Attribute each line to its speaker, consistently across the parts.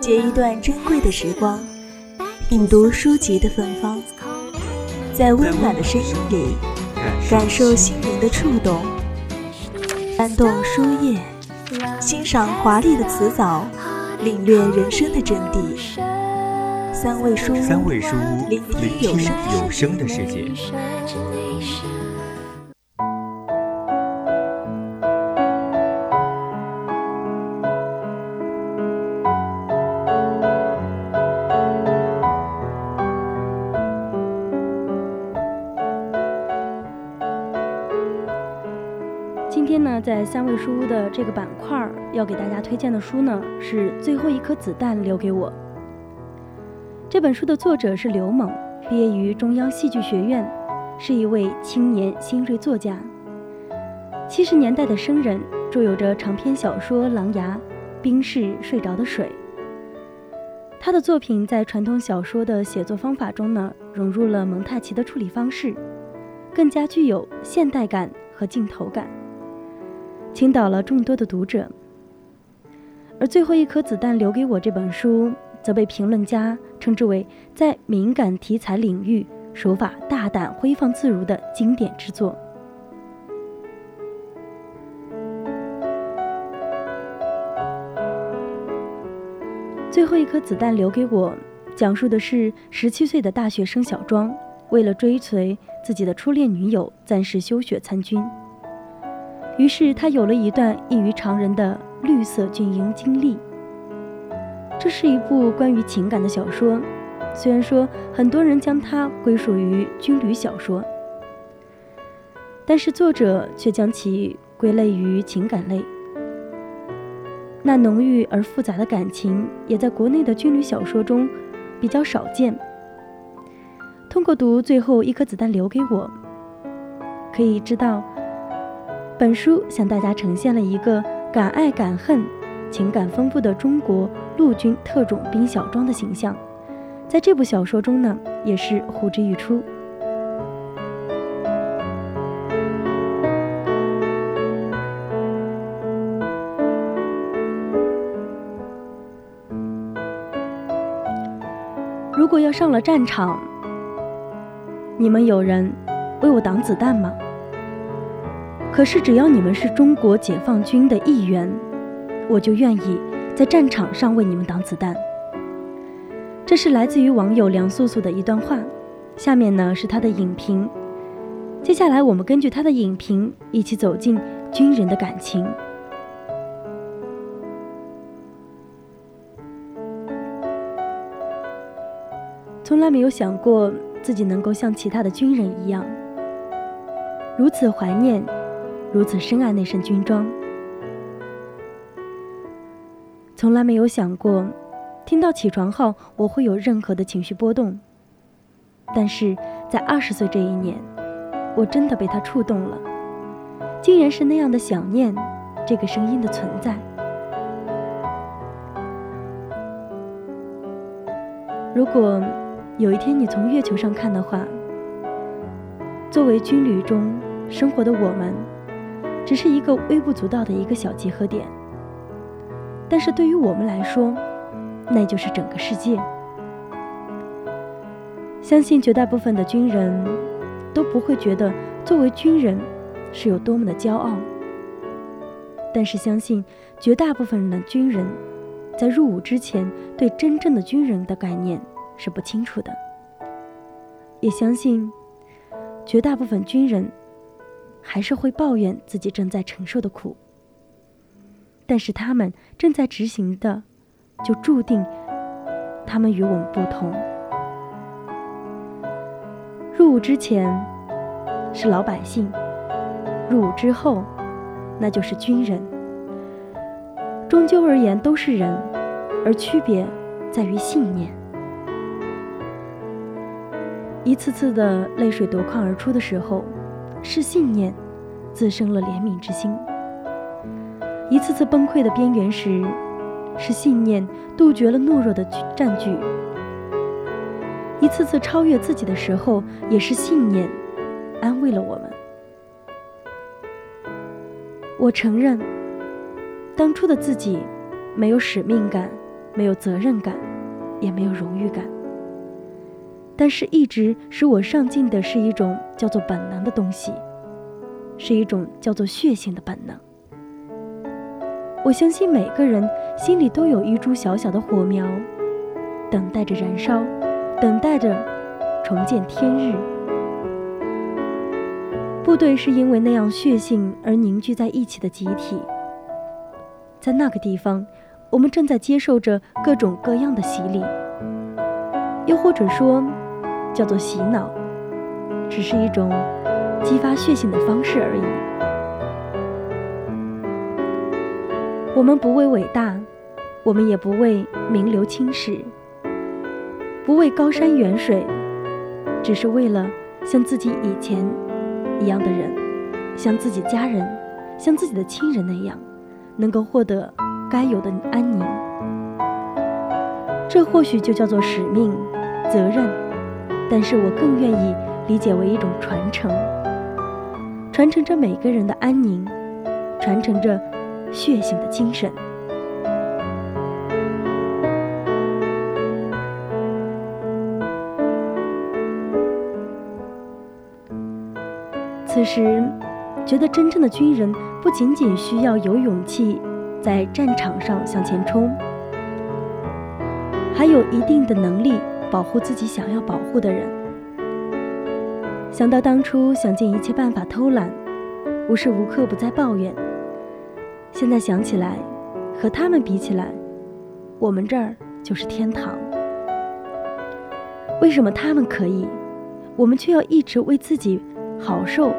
Speaker 1: 借一段珍贵的时光，品读书籍的芬芳，在温暖的声音里感受心灵的触动，翻动书页，欣赏华丽的辞藻，领略人生的真谛。三味书屋，聆听有声的世界。
Speaker 2: 今天呢，在三味书屋的这个板块要给大家推荐的书呢，是《最后一颗子弹留给我》。这本书的作者是刘猛，毕业于中央戏剧学院，是一位青年新锐作家。七十年代的生人，著有着长篇小说《狼牙》《冰室睡着的水》。他的作品在传统小说的写作方法中呢，融入了蒙太奇的处理方式，更加具有现代感和镜头感，倾倒了众多的读者。而最后一颗子弹留给我这本书。则被评论家称之为在敏感题材领域手法大胆、挥放自如的经典之作。最后一颗子弹留给我，讲述的是十七岁的大学生小庄，为了追随自己的初恋女友，暂时休学参军。于是他有了一段异于常人的绿色军营经历。这是一部关于情感的小说，虽然说很多人将它归属于军旅小说，但是作者却将其归类于情感类。那浓郁而复杂的感情，也在国内的军旅小说中比较少见。通过读《最后一颗子弹留给我》，可以知道，本书向大家呈现了一个敢爱敢恨。情感丰富的中国陆军特种兵小庄的形象，在这部小说中呢，也是呼之欲出。如果要上了战场，你们有人为我挡子弹吗？可是只要你们是中国解放军的一员。我就愿意在战场上为你们挡子弹。这是来自于网友梁素素的一段话，下面呢是他的影评。接下来我们根据他的影评一起走进军人的感情。从来没有想过自己能够像其他的军人一样，如此怀念，如此深爱那身军装。从来没有想过，听到起床号我会有任何的情绪波动。但是在二十岁这一年，我真的被他触动了，竟然是那样的想念这个声音的存在。如果有一天你从月球上看的话，作为军旅中生活的我们，只是一个微不足道的一个小集合点。但是对于我们来说，那就是整个世界。相信绝大部分的军人都不会觉得作为军人是有多么的骄傲。但是相信绝大部分的军人，在入伍之前对真正的军人的概念是不清楚的。也相信绝大部分军人还是会抱怨自己正在承受的苦。但是他们正在执行的，就注定他们与我们不同。入伍之前是老百姓，入伍之后那就是军人。终究而言都是人，而区别在于信念。一次次的泪水夺眶而出的时候，是信念滋生了怜悯之心。一次次崩溃的边缘时，是信念杜绝了懦弱的占据；一次次超越自己的时候，也是信念安慰了我们。我承认，当初的自己没有使命感，没有责任感，也没有荣誉感。但是，一直使我上进的是一种叫做本能的东西，是一种叫做血性的本能。我相信每个人心里都有一株小小的火苗，等待着燃烧，等待着重见天日。部队是因为那样血性而凝聚在一起的集体，在那个地方，我们正在接受着各种各样的洗礼，又或者说。叫做洗脑，只是一种激发血性的方式而已。我们不为伟大，我们也不为名流青史，不为高山远水，只是为了像自己以前一样的人，像自己家人，像自己的亲人那样，能够获得该有的安宁。这或许就叫做使命、责任。但是我更愿意理解为一种传承，传承着每个人的安宁，传承着血性的精神。此时，觉得真正的军人不仅仅需要有勇气在战场上向前冲，还有一定的能力。保护自己想要保护的人。想到当初想尽一切办法偷懒，无时无刻不在抱怨。现在想起来，和他们比起来，我们这儿就是天堂。为什么他们可以，我们却要一直为自己好受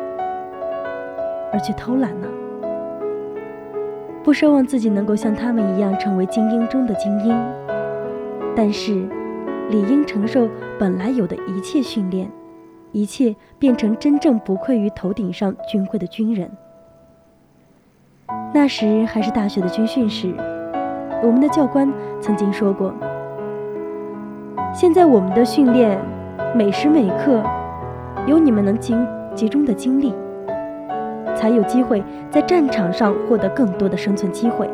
Speaker 2: 而去偷懒呢？不奢望自己能够像他们一样成为精英中的精英，但是。理应承受本来有的一切训练，一切变成真正不愧于头顶上军徽的军人。那时还是大学的军训时，我们的教官曾经说过：“现在我们的训练每时每刻有你们能集集中的精力，才有机会在战场上获得更多的生存机会。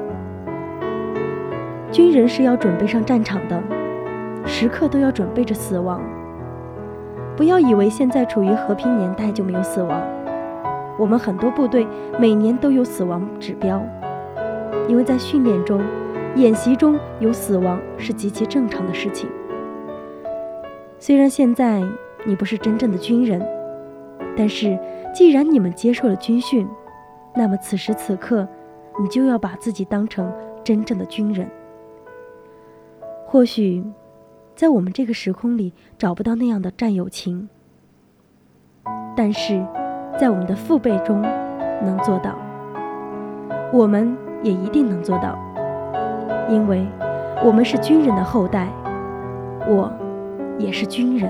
Speaker 2: 军人是要准备上战场的。”时刻都要准备着死亡。不要以为现在处于和平年代就没有死亡，我们很多部队每年都有死亡指标，因为在训练中、演习中有死亡是极其正常的事情。虽然现在你不是真正的军人，但是既然你们接受了军训，那么此时此刻，你就要把自己当成真正的军人。或许。在我们这个时空里找不到那样的战友情，但是在我们的父辈中能做到，我们也一定能做到，因为我们是军人的后代，我也是军人。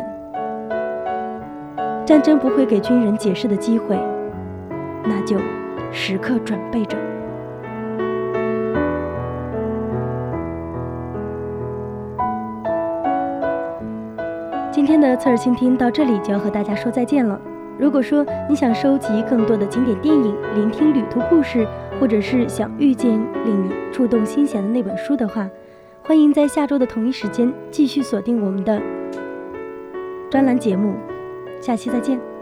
Speaker 2: 战争不会给军人解释的机会，那就时刻准备着。今天的侧耳倾听到这里就要和大家说再见了。如果说你想收集更多的经典电影，聆听旅途故事，或者是想遇见令你触动心弦的那本书的话，欢迎在下周的同一时间继续锁定我们的专栏节目。下期再见。